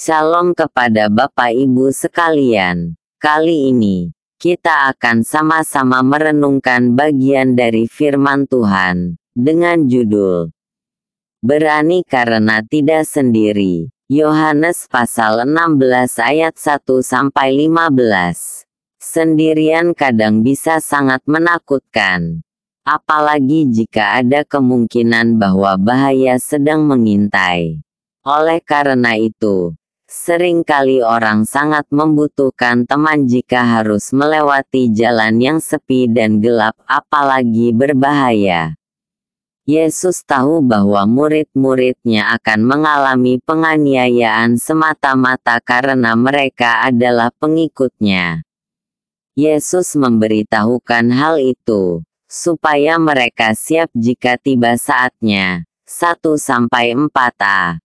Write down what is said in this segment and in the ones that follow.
Shalom kepada Bapak Ibu sekalian. Kali ini, kita akan sama-sama merenungkan bagian dari firman Tuhan, dengan judul Berani karena tidak sendiri. Yohanes pasal 16 ayat 1 sampai 15. Sendirian kadang bisa sangat menakutkan. Apalagi jika ada kemungkinan bahwa bahaya sedang mengintai. Oleh karena itu, sering kali orang sangat membutuhkan teman jika harus melewati jalan yang sepi dan gelap apalagi berbahaya. Yesus tahu bahwa murid-muridnya akan mengalami penganiayaan semata-mata karena mereka adalah pengikutnya. Yesus memberitahukan hal itu supaya mereka siap jika tiba saatnya. 1-4a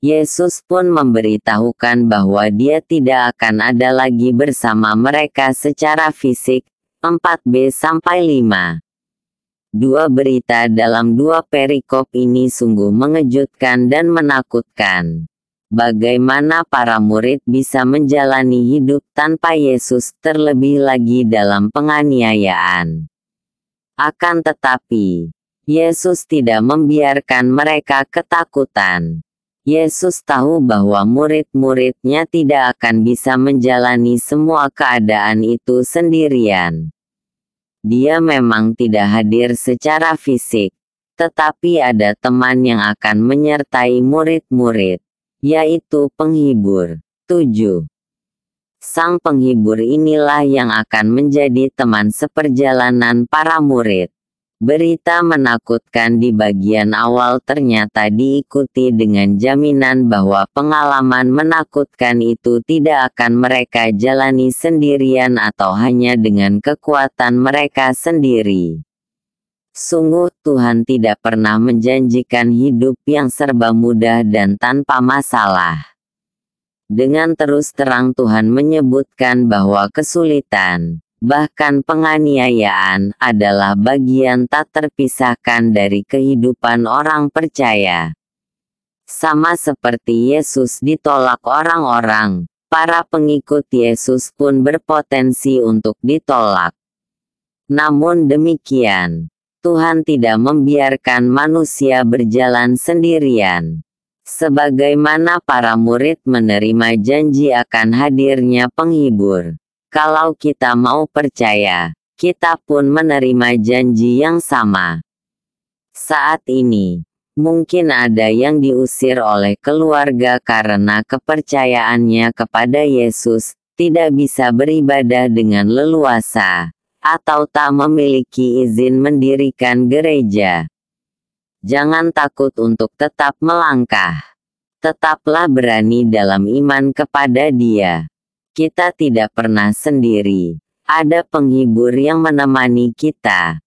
Yesus pun memberitahukan bahwa dia tidak akan ada lagi bersama mereka secara fisik. 4b-5 Dua berita dalam dua perikop ini sungguh mengejutkan dan menakutkan. Bagaimana para murid bisa menjalani hidup tanpa Yesus terlebih lagi dalam penganiayaan. Akan tetapi, Yesus tidak membiarkan mereka ketakutan. Yesus tahu bahwa murid-muridnya tidak akan bisa menjalani semua keadaan itu sendirian. Dia memang tidak hadir secara fisik, tetapi ada teman yang akan menyertai murid-murid, yaitu penghibur. 7. Sang penghibur inilah yang akan menjadi teman seperjalanan para murid. Berita menakutkan di bagian awal ternyata diikuti dengan jaminan bahwa pengalaman menakutkan itu tidak akan mereka jalani sendirian atau hanya dengan kekuatan mereka sendiri. Sungguh Tuhan tidak pernah menjanjikan hidup yang serba mudah dan tanpa masalah. Dengan terus terang Tuhan menyebutkan bahwa kesulitan, bahkan penganiayaan, adalah bagian tak terpisahkan dari kehidupan orang percaya. Sama seperti Yesus ditolak orang-orang, para pengikut Yesus pun berpotensi untuk ditolak. Namun demikian, Tuhan tidak membiarkan manusia berjalan sendirian sebagaimana para murid menerima janji akan hadirnya penghibur. Kalau kita mau percaya, kita pun menerima janji yang sama. Saat ini, mungkin ada yang diusir oleh keluarga karena kepercayaannya kepada Yesus, tidak bisa beribadah dengan leluasa, atau tak memiliki izin mendirikan gereja. Jangan takut untuk tetap melangkah. Tetaplah berani dalam iman kepada Dia. Kita tidak pernah sendiri. Ada penghibur yang menemani kita.